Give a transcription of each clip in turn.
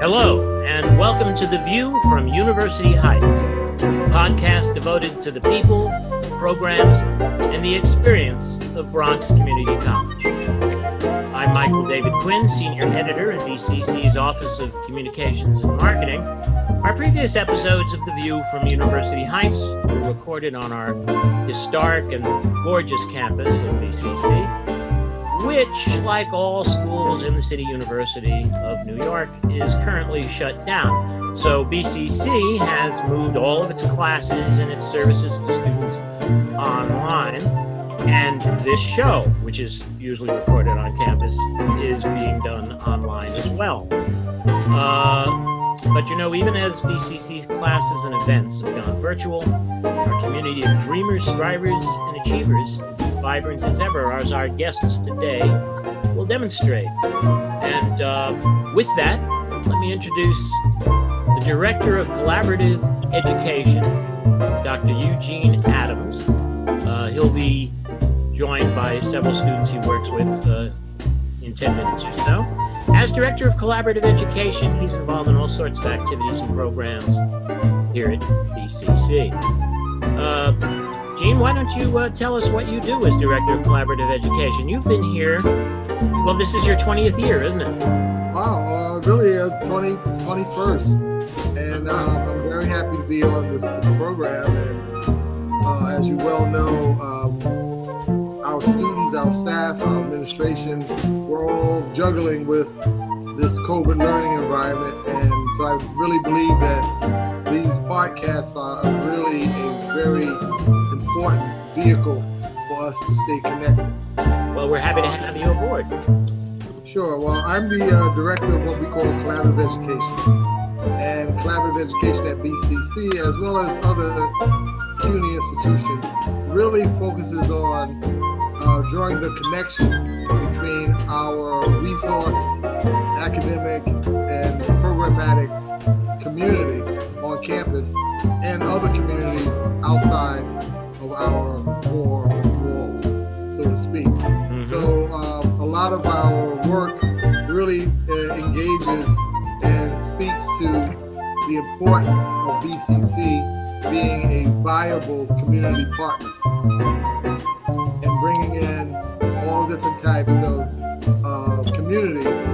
Hello, and welcome to The View from University Heights, a podcast devoted to the people, programs, and the experience of Bronx Community College. I'm Michael David Quinn, Senior Editor at BCC's Office of Communications and Marketing. Our previous episodes of The View from University Heights were recorded on our historic and gorgeous campus at BCC which, like all schools in the City University of New York, is currently shut down. So BCC has moved all of its classes and its services to students online. And this show, which is usually recorded on campus, is being done online as well. Uh, but you know, even as BCC's classes and events have gone virtual, our community of dreamers, strivers, and achievers vibrant as ever, as our guests today will demonstrate. And uh, with that, let me introduce the Director of Collaborative Education, Dr. Eugene Adams. Uh, he'll be joined by several students he works with uh, in 10 minutes or so. As Director of Collaborative Education, he's involved in all sorts of activities and programs here at BCC. Uh, Gene, why don't you uh, tell us what you do as Director of Collaborative Education? You've been here, well, this is your 20th year, isn't it? Wow, uh, really, uh, 20, 21st. And uh, I'm very happy to be on the, the program. And uh, as you well know, um, our students, our staff, our administration, we're all juggling with this COVID learning environment. And so I really believe that these podcasts are really a very important vehicle for us to stay connected. Well, we're happy uh, to have you aboard. Sure. Well, I'm the uh, director of what we call collaborative education. And collaborative education at BCC, as well as other CUNY institutions, really focuses on uh, drawing the connection between our resourced academic and programmatic community on campus and other communities outside our four walls, so to speak. Mm-hmm. So um, a lot of our work really uh, engages and speaks to the importance of BCC being a viable community partner and bringing in all different types of uh, communities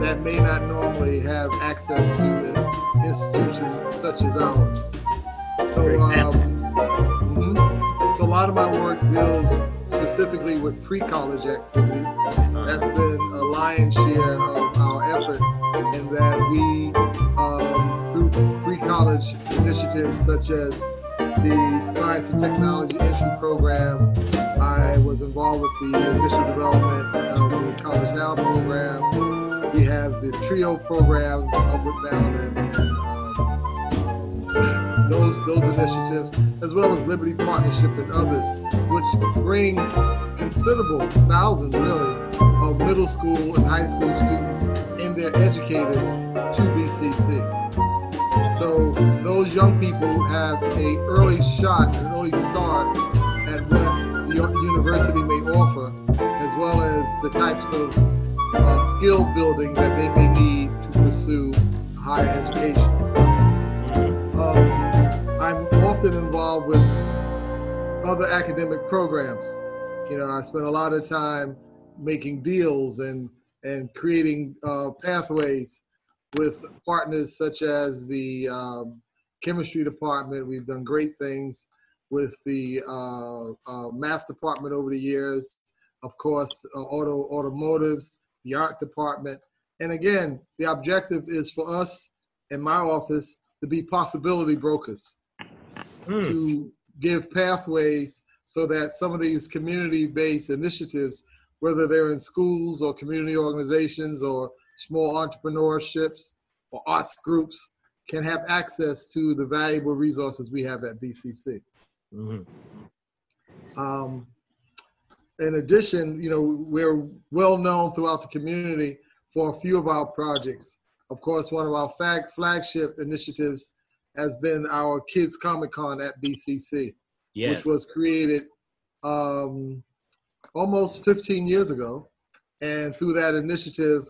that may not normally have access to an institution such as ours. So, um, lot of my work deals specifically with pre-college activities. That's been a lion's share of our effort in that we, um, through pre-college initiatives such as the Science and Technology Entry Program, I was involved with the initial development of the College Now program. We have the TRIO programs, Upward Bound and, and those those initiatives, as well as Liberty Partnership and others, which bring considerable thousands really of middle school and high school students and their educators to BCC. So those young people have a early shot, an early start at what the university may offer, as well as the types of uh, skill building that they may need to pursue higher education. Um, I'm often involved with other academic programs. You know, I spend a lot of time making deals and and creating uh, pathways with partners such as the um, chemistry department. We've done great things with the uh, uh, math department over the years. Of course, uh, auto automotives, the art department, and again, the objective is for us in my office to be possibility brokers mm. to give pathways so that some of these community-based initiatives, whether they're in schools or community organizations or small entrepreneurships or arts groups, can have access to the valuable resources we have at BCC. Mm-hmm. Um, in addition, you know, we're well known throughout the community for a few of our projects. Of course, one of our flag, flagship initiatives has been our Kids Comic Con at BCC, yes. which was created um, almost 15 years ago. And through that initiative,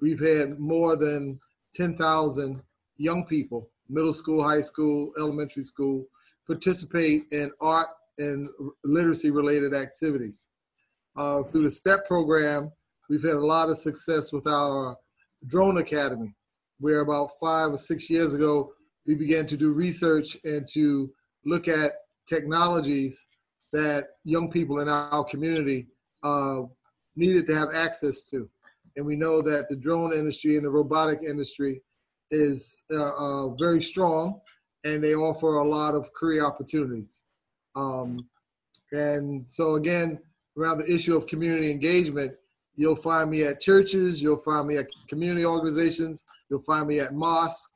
we've had more than 10,000 young people, middle school, high school, elementary school, participate in art and literacy related activities. Uh, through the STEP program, we've had a lot of success with our drone academy, where about five or six years ago, we began to do research and to look at technologies that young people in our community uh, needed to have access to. And we know that the drone industry and the robotic industry is uh, uh, very strong and they offer a lot of career opportunities. Um, and so, again, around the issue of community engagement, you'll find me at churches, you'll find me at community organizations, you'll find me at mosques,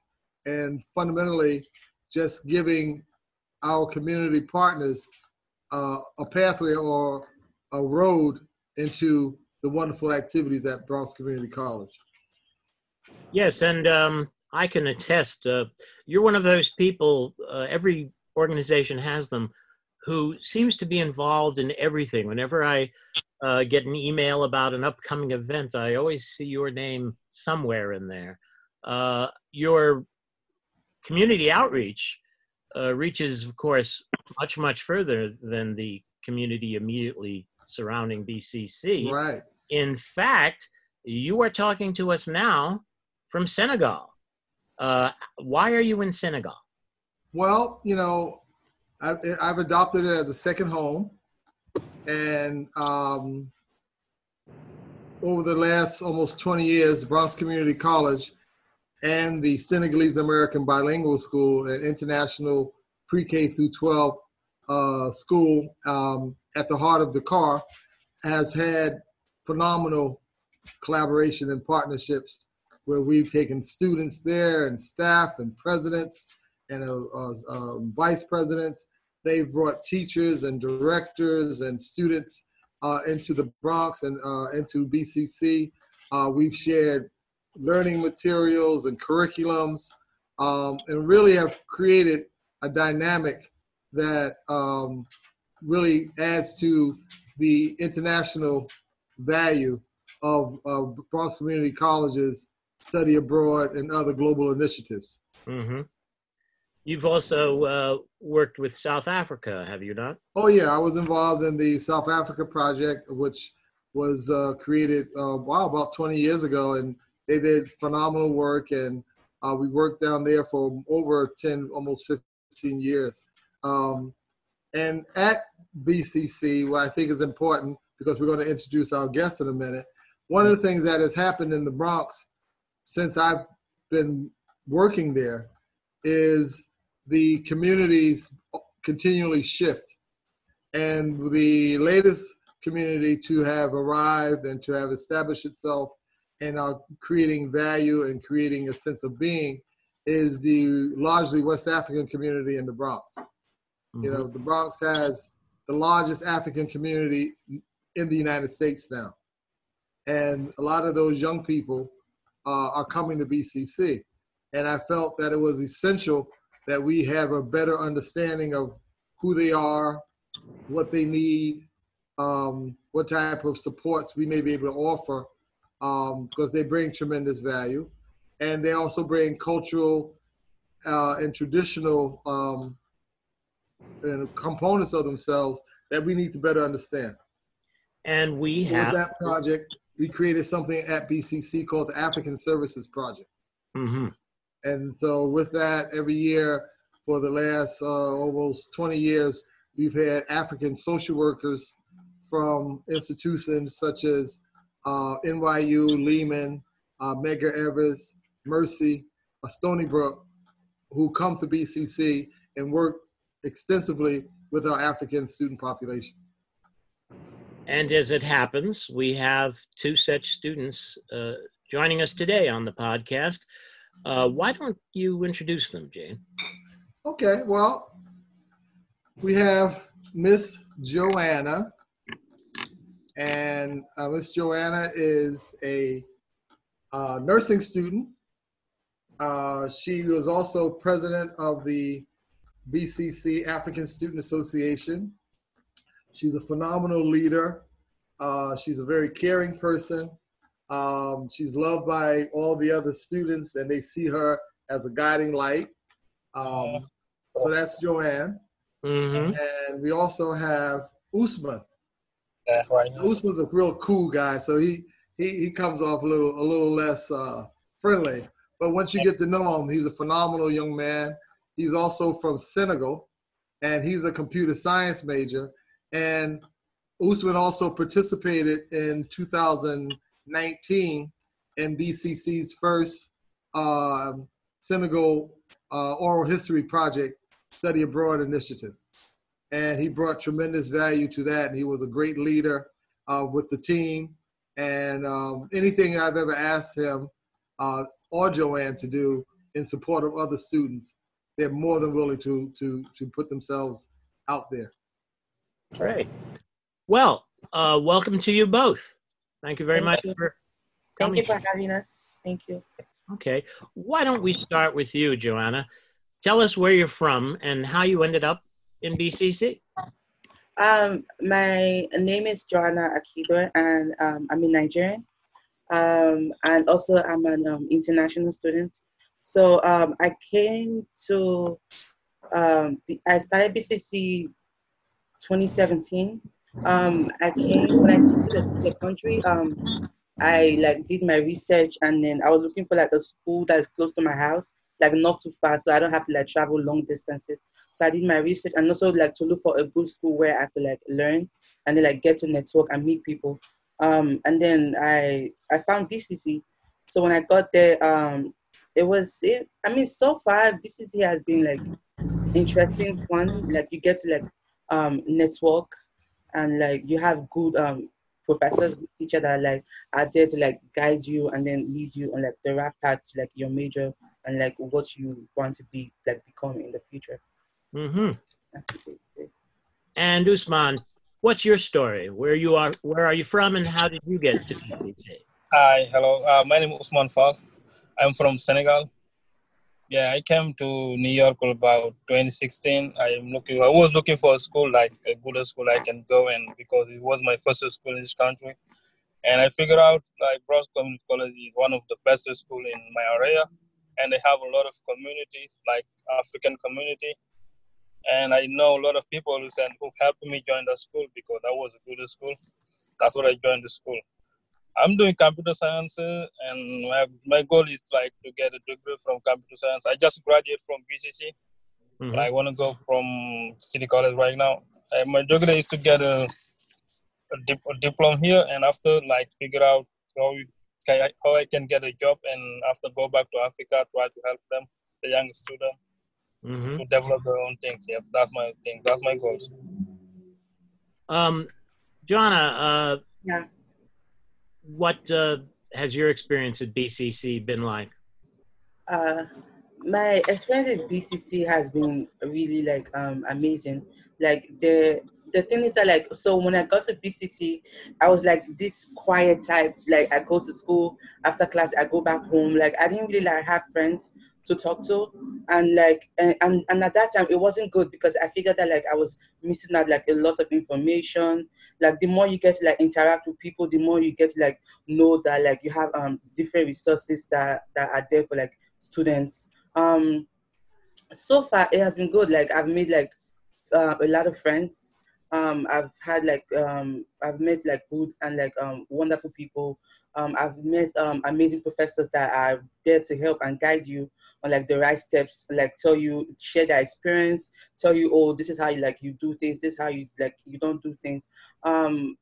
and fundamentally just giving our community partners uh, a pathway or a road into the wonderful activities at Bronx Community College. Yes, and um, I can attest. Uh, you're one of those people. Uh, every organization has them, who seems to be involved in everything. Whenever I uh, get an email about an upcoming event, I always see your name somewhere in there. Uh, your community outreach uh, reaches, of course, much much further than the community immediately surrounding BCC. Right. In fact, you are talking to us now from Senegal. Uh, why are you in Senegal? Well, you know, I've, I've adopted it as a second home. And um, over the last almost 20 years, Bronx Community College and the Senegalese American Bilingual School, an international pre K through 12 uh, school um, at the heart of Dakar, has had phenomenal collaboration and partnerships where we've taken students there and staff and presidents and uh, uh, um, vice presidents. They've brought teachers and directors and students uh, into the Bronx and uh, into BCC. Uh, we've shared learning materials and curriculums um, and really have created a dynamic that um, really adds to the international value of, of Bronx Community College's study abroad and other global initiatives. Mm-hmm. You've also uh, worked with South Africa, have you not? Oh yeah, I was involved in the South Africa project, which was uh, created uh, wow about 20 years ago, and they did phenomenal work, and uh, we worked down there for over 10, almost 15 years. Um, and at BCC, what I think is important because we're going to introduce our guests in a minute. One of the things that has happened in the Bronx since I've been working there is the communities continually shift. And the latest community to have arrived and to have established itself and are creating value and creating a sense of being is the largely West African community in the Bronx. Mm-hmm. You know, the Bronx has the largest African community in the United States now. And a lot of those young people uh, are coming to BCC. And I felt that it was essential that we have a better understanding of who they are, what they need, um, what type of supports we may be able to offer, because um, they bring tremendous value. And they also bring cultural uh, and traditional um, and components of themselves that we need to better understand. And we have with that project, we created something at BCC called the African Services Project. Mm-hmm. And so, with that, every year for the last uh, almost 20 years, we've had African social workers from institutions such as uh, NYU, Lehman, uh, Medgar Evers, Mercy, uh, Stony Brook, who come to BCC and work extensively with our African student population. And as it happens, we have two such students uh, joining us today on the podcast. Uh, why don't you introduce them, Jane? Okay, well, we have Miss Joanna, and uh, Miss Joanna is a uh, nursing student. Uh, she was also president of the BCC African Student Association. She's a phenomenal leader. Uh, she's a very caring person. Um, she's loved by all the other students, and they see her as a guiding light. Um, so that's Joanne. Mm-hmm. And we also have Usman. Yeah, right. Usman's a real cool guy, so he he, he comes off a little a little less uh, friendly. But once you get to know him, he's a phenomenal young man. He's also from Senegal, and he's a computer science major. And Usman also participated in 2019 in BCC's first uh, Senegal uh, oral history project study abroad initiative. And he brought tremendous value to that. And he was a great leader uh, with the team. And um, anything I've ever asked him uh, or Joanne to do in support of other students, they're more than willing to to to put themselves out there. Great. Well, uh, welcome to you both. Thank you very Thank much you. for Thank you for having us. Thank you. Okay. Why don't we start with you, Joanna? Tell us where you're from and how you ended up in BCC. Um, my name is Joanna Akido, and um, I'm in Nigerian. Um, and also, I'm an um, international student. So um, I came to, um, I started BCC 2017. Um, I came when I came to the, the country. I like did my research, and then I was looking for like a school that is close to my house, like not too far, so I don't have to like travel long distances. So I did my research and also like to look for a good school where I could like learn and then like get to network and meet people. Um, and then I I found BCC. So when I got there, um, it was it, I mean so far BCC has been like interesting, fun. Like you get to like um, network and like you have good um, professors, good teacher that like are there to like guide you and then lead you on like the right path to like your major and like what you want to be like become in the future. Hmm That's it, basically. And Usman, what's your story? Where you are? Where are you from? And how did you get to BCC? Hi, hello. Uh, my name is Usman Fall. I'm from Senegal. Yeah, I came to New York about 2016. I am looking. I was looking for a school like a good school I can go in because it was my first school in this country, and I figured out like Bronx Community College is one of the best school in my area, and they have a lot of community like African community, and I know a lot of people who said who helped me join the school because that was a good school. That's what I joined the school. I'm doing computer science, uh, and my, my goal is like to get a degree from computer science. I just graduated from BCC. Mhm. I want to go from City College right now. Uh, my degree is to get a, a, dip, a diploma here, and after like figure out how we- can I, how I can get a job, and after go back to Africa, try to help them, the young student, Mhm. to develop their own things. Yeah, that's my thing. That's my goals. Um, Joanna, uh, Yeah. what uh, has your experience at BCC been like? Uh, my experience at BCC has been really like um amazing. Like the the thing is that like so when I got to BCC, I was like this quiet type. Like I go to school after class, I go back home. Like I didn't really like have friends to talk to, and like and and, and at that time it wasn't good because I figured that like I was missing out like a lot of information. Like the more you get to like interact with people, the more you get to like know that like you have um different resources that that are there for like students. Um, so far it has been good. Like I've made like uh, a lot of friends. Um, I've had like um, I've met like good and like um, wonderful people. Um, I've met um, amazing professors that are there to help and guide you on like the right steps. Like tell you, share their experience, tell you, oh, this is how you like you do things. This is how you like you don't do things. Um,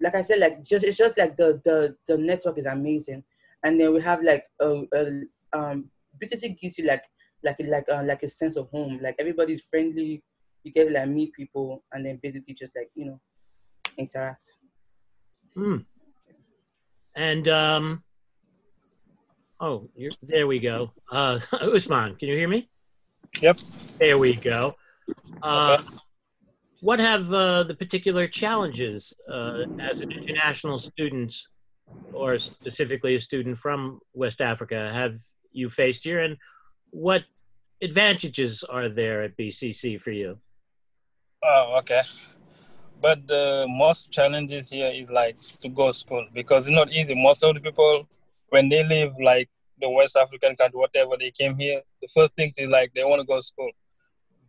like I said, like just it's just like the the the network is amazing, and then we have like a, a um, BCC gives you like like like uh, like a sense of home. Like everybody's friendly. You get like meet people, and then basically just like you know interact. Hmm. And um, oh, you're, there we go. Uh, Usman, can you hear me? Yep. There we go. Uh, What have uh, the particular challenges uh, as an international student, or specifically a student from West Africa, have you faced here, and what advantages are there at BCC for you? Oh, okay. but the most challenges here is like to go to school because it's not easy. Most of the people when they leave like the West African country, whatever they came here, the first thing is like they want to go to school.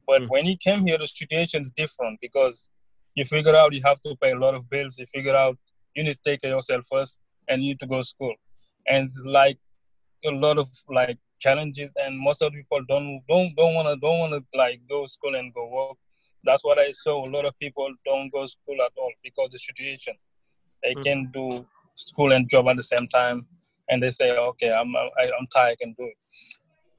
But mm. when you came here, the situation is different because you figure out you have to pay a lot of bills. You figure out you need to take care of yourself first, and you need to go to school. And it's like a lot of like challenges, and most of the people don't don't don't wanna don't wanna like go school and go work. That's what I saw. A lot of people don't go school at all because the situation. They mm. can do school and job at the same time, and they say, "Okay, I'm I, am i am tired, I can do it."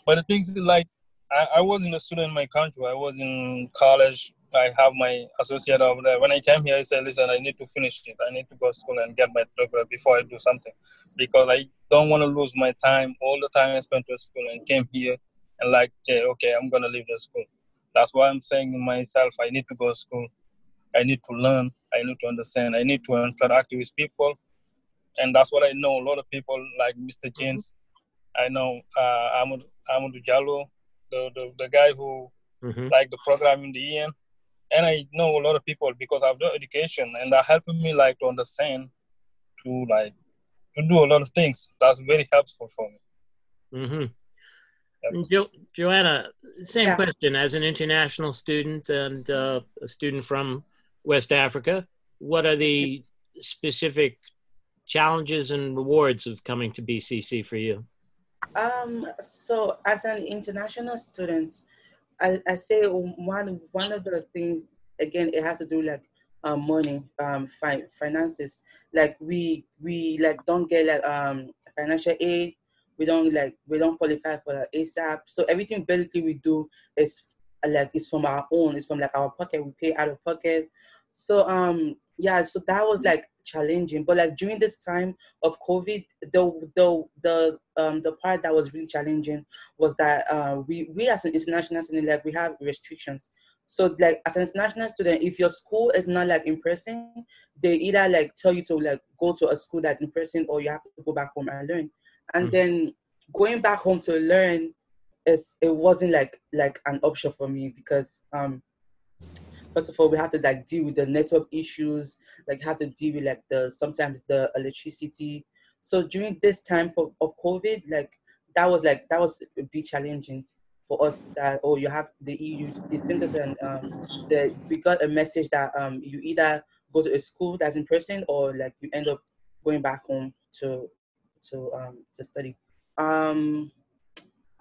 But the things is like I, I wasn't a student in my country. I was in college. I have my associate over there. When I came here, I said, listen, I need to finish it. I need to go to school and get my doctorate before I do something. Because I don't want to lose my time, all the time I spent to school and came here and like, okay, I'm going to leave the school. That's why I'm saying myself, I need to go to school. I need to learn. I need to understand. I need to interact with people. And that's what I know. A lot of people like Mr. Mm-hmm. James. I know uh, Amadou, Amadou Jallo the, the, the guy who mm-hmm. like the program in the EN. And I know a lot of people because I've done education and that helping me like to understand to like to do a lot of things. That's very helpful for me. Mm-hmm. Jo- Joanna, same yeah. question. As an international student and uh, a student from West Africa, what are the specific challenges and rewards of coming to BCC for you? Um, so as an international student, I, I say one one of the things again it has to do like um, money, um, fi- finances. Like we we like don't get like um financial aid. We don't like we don't qualify for like ASAP. So everything basically we do is like it's from our own. It's from like our pocket. We pay out of pocket. So um yeah, so that was like challenging. But like during this time of COVID, the the the um the part that was really challenging was that uh, we we as an international student like we have restrictions. So like as an international student, if your school is not like in person, they either like tell you to like go to a school that's in person or you have to go back home and learn. And mm. then going back home to learn is it wasn't like like an option for me because um first of all we have to like deal with the network issues like have to deal with like the sometimes the electricity. So during this time for of covid like that was like that was a bit challenging for us that oh you have the eu the centers and um the we got a message that um you either go to a school that's in person or like you end up going back home to to um to study. Um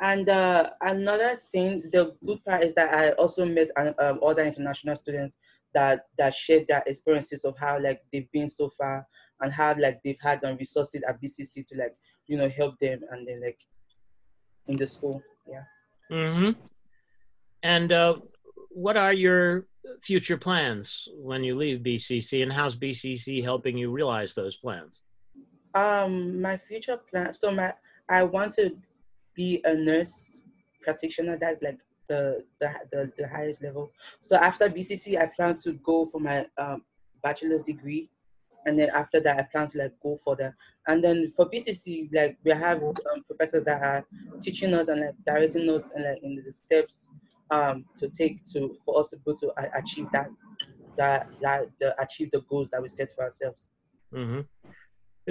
and uh, another thing, the good part is that I also met um, other international students that that shared their experiences of how like they've been so far and how like they've had um, resources at BCC to like you know help them and then like in the school. Yeah. Mm-hmm. And uh, what are your future plans when you leave BCC, and how's BCC helping you realize those plans? Um, my future plan. So my I want to be a nurse practitioner. That's like the, the, the, the highest level. So after BCC, I plan to go for my um, bachelor's degree. And then after that, I plan to like go for the, and then for BCC, like we have um, professors that are teaching us and like directing us and like in the steps um, to take to, for us to go to achieve that, that, that, the, achieve the goals that we set for ourselves. Mm-hmm.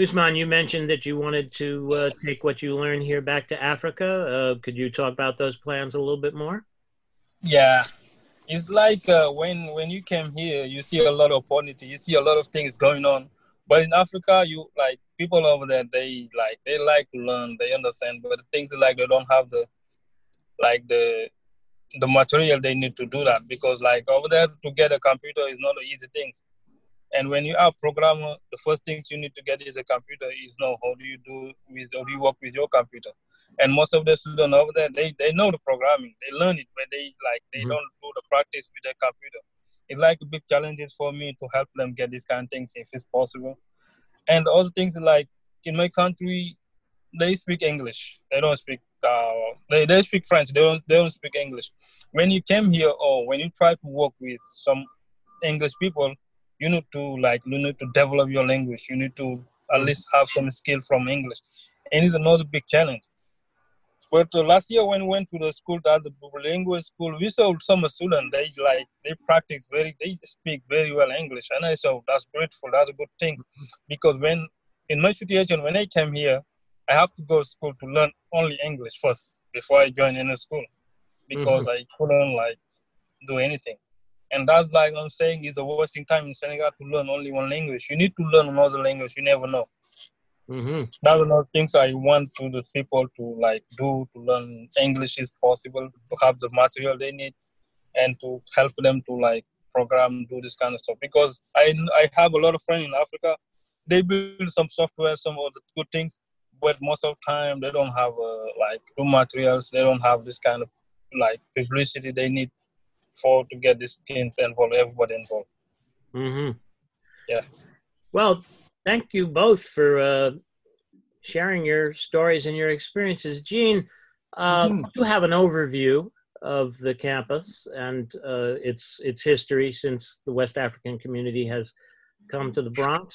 Usman, you mentioned that you wanted to uh, take what you learned here back to Africa. Uh, could you talk about those plans a little bit more? Yeah, it's like uh, when when you came here, you see a lot of opportunity, you see a lot of things going on. But in Africa, you like people over there, they like they like to learn, they understand, but the things like they don't have the like the the material they need to do that because like over there to get a computer is not an easy thing and when you are a programmer, the first things you need to get is a computer. Is know how do you do with how do you work with your computer. And most of the students over there, they, they know the programming, they learn it, but they like they mm-hmm. don't do the practice with their computer. It's like a big challenges for me to help them get these kind of things if it's possible. And also things like in my country, they speak English. They don't speak. Uh, they, they speak French. They don't. They don't speak English. When you came here, or when you try to work with some English people, you need to like you need to develop your language you need to at least have some skill from english and it's another big challenge But uh, last year when we went to the school, that the language school, we saw some students, they like, they practice very, they speak very well English. And I saw that's grateful, that's a good thing. Because when, in my situation, when I came here, I have to go to school to learn only English first before I join any school. Because mm-hmm. I couldn't like do anything. And that's like I'm saying is a wasting time in Senegal to learn only one language. You need to learn another language. You never know. Mm-hmm. That's another things I want to the people to like do to learn English is possible to have the material they need and to help them to like program do this kind of stuff because I I have a lot of friends in Africa they build some software some of the good things but most of the time they don't have uh, like new materials they don't have this kind of like publicity they need for to get this kids involved everybody involved mm-hmm. yeah well thank you both for uh, sharing your stories and your experiences. Gene, uh, mm-hmm. you have an overview of the campus and uh, its its history since the West African community has come to the Bronx.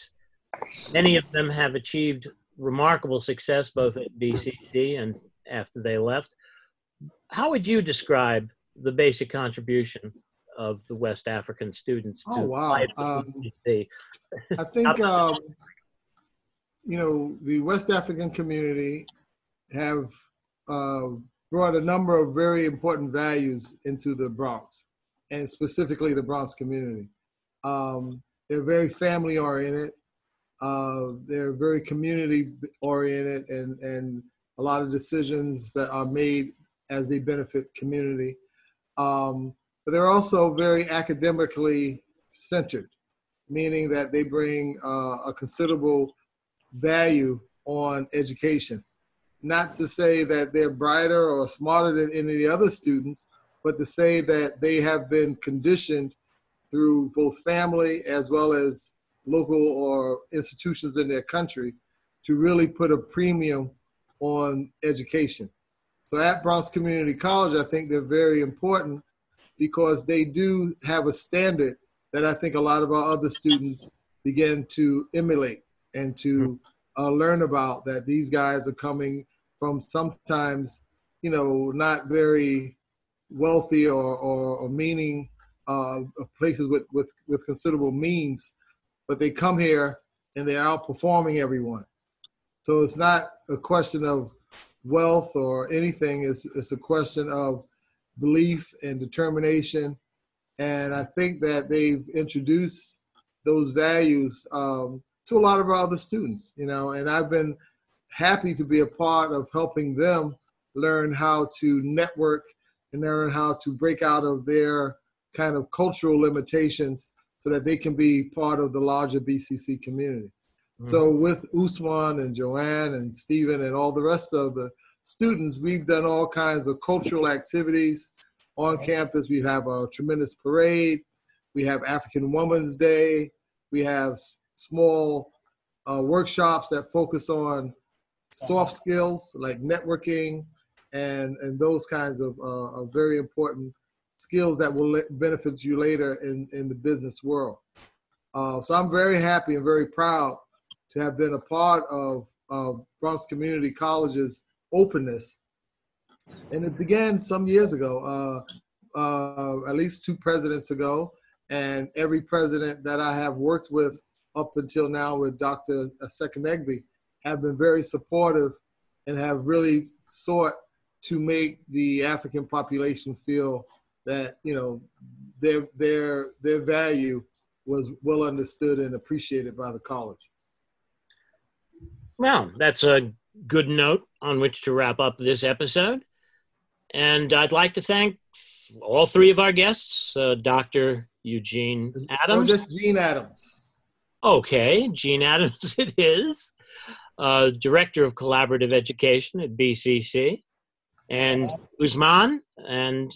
Many of them have achieved remarkable success both at BCC and after they left. How would you describe the basic contribution of the West African students oh, wow. Um, I think um, you know the West African community have uh, brought a number of very important values into the Bronx, and specifically the Bronx community. Um, they're very family oriented. Uh, they're very community oriented, and and a lot of decisions that are made as they benefit community. Um, but they're also very academically centered, meaning that they bring uh, a considerable value on education. Not to say that they're brighter or smarter than any of the other students, but to say that they have been conditioned through both family as well as local or institutions in their country to really put a premium on education. So at Bronx Community College, I think they're very important because they do have a standard that I think a lot of our other students begin to emulate and to hmm. uh, learn about that these guys are coming from sometimes, you know, not very wealthy or, or, or meaning uh, places with, with, with considerable means, but they come here and they're outperforming everyone. So it's not a question of wealth or anything, it's, it's a question of belief and determination. And I think that they've introduced those values um, to a lot of our other students, you know, and I've been happy to be a part of helping them learn how to network and learn how to break out of their kind of cultural limitations so that they can be part of the larger BCC community. Mm-hmm. So with Usman and Joanne and Stephen and all the rest of the students, we've done all kinds of cultural activities on campus. We have a tremendous parade. We have African Women's Day. We have small uh, workshops that focus on soft skills like networking and, and those kinds of, uh, of very important skills that will benefit you later in, in the business world. Uh, so I'm very happy and very proud to have been a part of, of Bronx Community College's openness. And it began some years ago, uh, uh, at least two presidents ago. And every president that I have worked with up until now with Dr. Isekenegbe have been very supportive and have really sought to make the African population feel that you know their their their value was well understood and appreciated by the college. Well, that's a good note on which to wrap up this episode. And I'd like to thank all three of our guests uh, Dr. Eugene Adams. Or just Gene Adams. Okay, Gene Adams it is. Uh, Director of Collaborative Education at BCC. And Usman and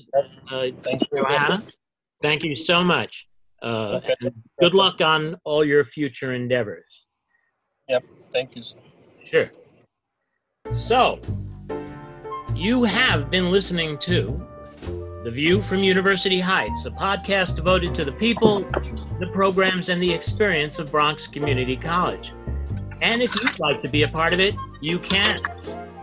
uh, thank you, Johanna. Thank you so much. Uh, okay. good luck on all your future endeavors. Yep, thank you. Sure. So, you have been listening to The View from University Heights, a podcast devoted to the people, the programs, and the experience of Bronx Community College. And if you'd like to be a part of it, you can.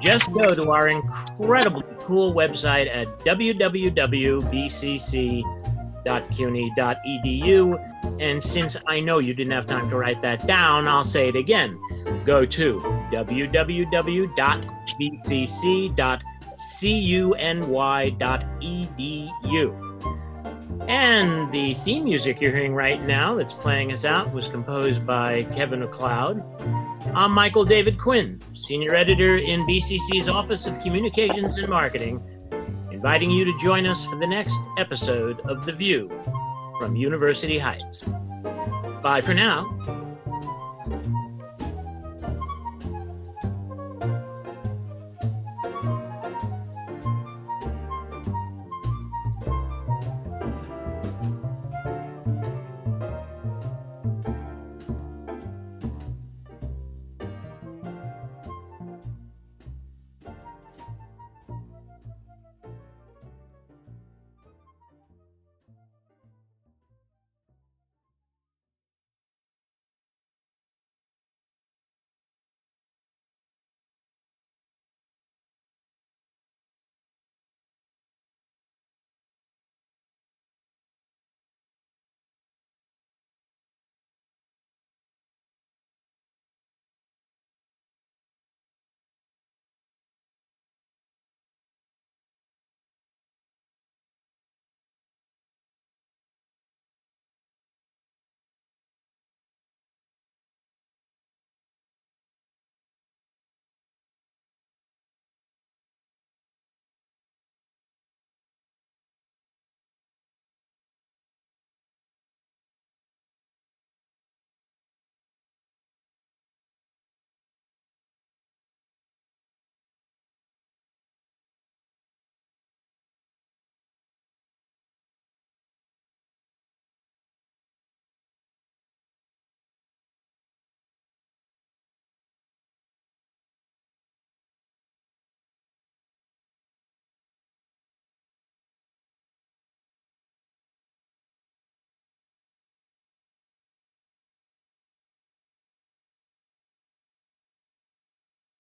just go to our incredibly cool website at www.bcc.cuny.edu. And since I know you didn't have time to write that down, I'll say it again. Go to www.bcc.cuny.edu. And the theme music you're hearing right now that's playing us out was composed by Kevin MacLeod. I'm Michael David Quinn, Senior Editor in BCC's Office of Communications and Marketing, inviting you to join us for the next episode of The View from University Heights. Bye for now.